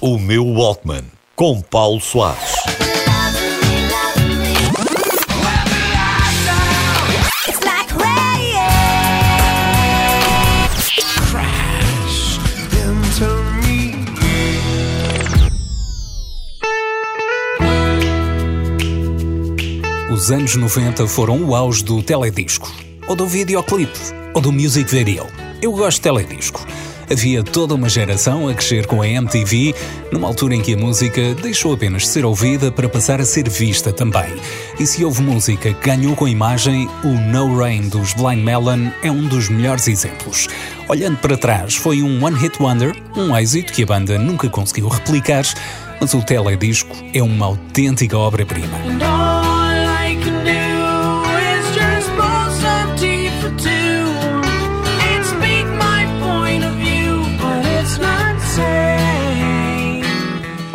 O meu Walkman, com Paulo Soares. Os anos 90 foram o auge do teledisco, ou do videoclipe, ou do music video. Eu gosto de teledisco. Havia toda uma geração a crescer com a MTV, numa altura em que a música deixou apenas de ser ouvida para passar a ser vista também. E se houve música que ganhou com a imagem, o No Rain dos Blind Melon é um dos melhores exemplos. Olhando para trás, foi um one-hit wonder, um êxito que a banda nunca conseguiu replicar, mas o teledisco é uma autêntica obra-prima.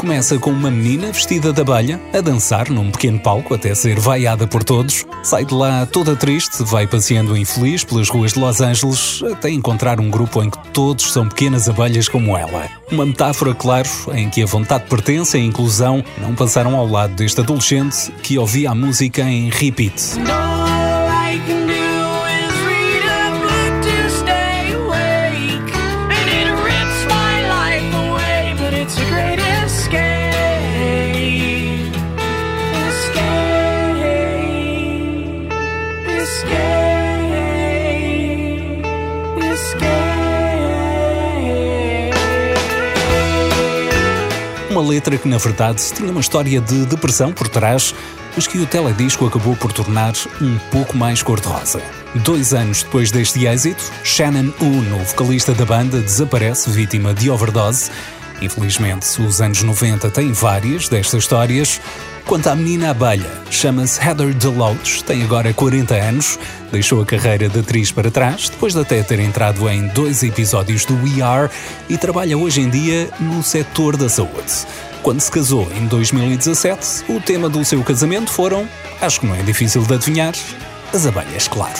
Começa com uma menina vestida de abelha a dançar num pequeno palco até ser vaiada por todos. Sai de lá toda triste, vai passeando infeliz pelas ruas de Los Angeles até encontrar um grupo em que todos são pequenas abelhas como ela. Uma metáfora, claro, em que a vontade de pertença e a inclusão não passaram ao lado deste adolescente que ouvia a música em repeat. Uma letra que, na verdade, tinha uma história de depressão por trás, mas que o teledisco acabou por tornar um pouco mais cor-de-rosa. Dois anos depois deste êxito, Shannon Oon, o vocalista da banda, desaparece vítima de overdose. Infelizmente, os anos 90 têm várias destas histórias. Quanto à menina abelha, chama-se Heather DeLoach, tem agora 40 anos, deixou a carreira de atriz para trás, depois de até ter entrado em dois episódios do We Are e trabalha hoje em dia no setor da saúde. Quando se casou em 2017, o tema do seu casamento foram, acho que não é difícil de adivinhar, as abelhas, claro.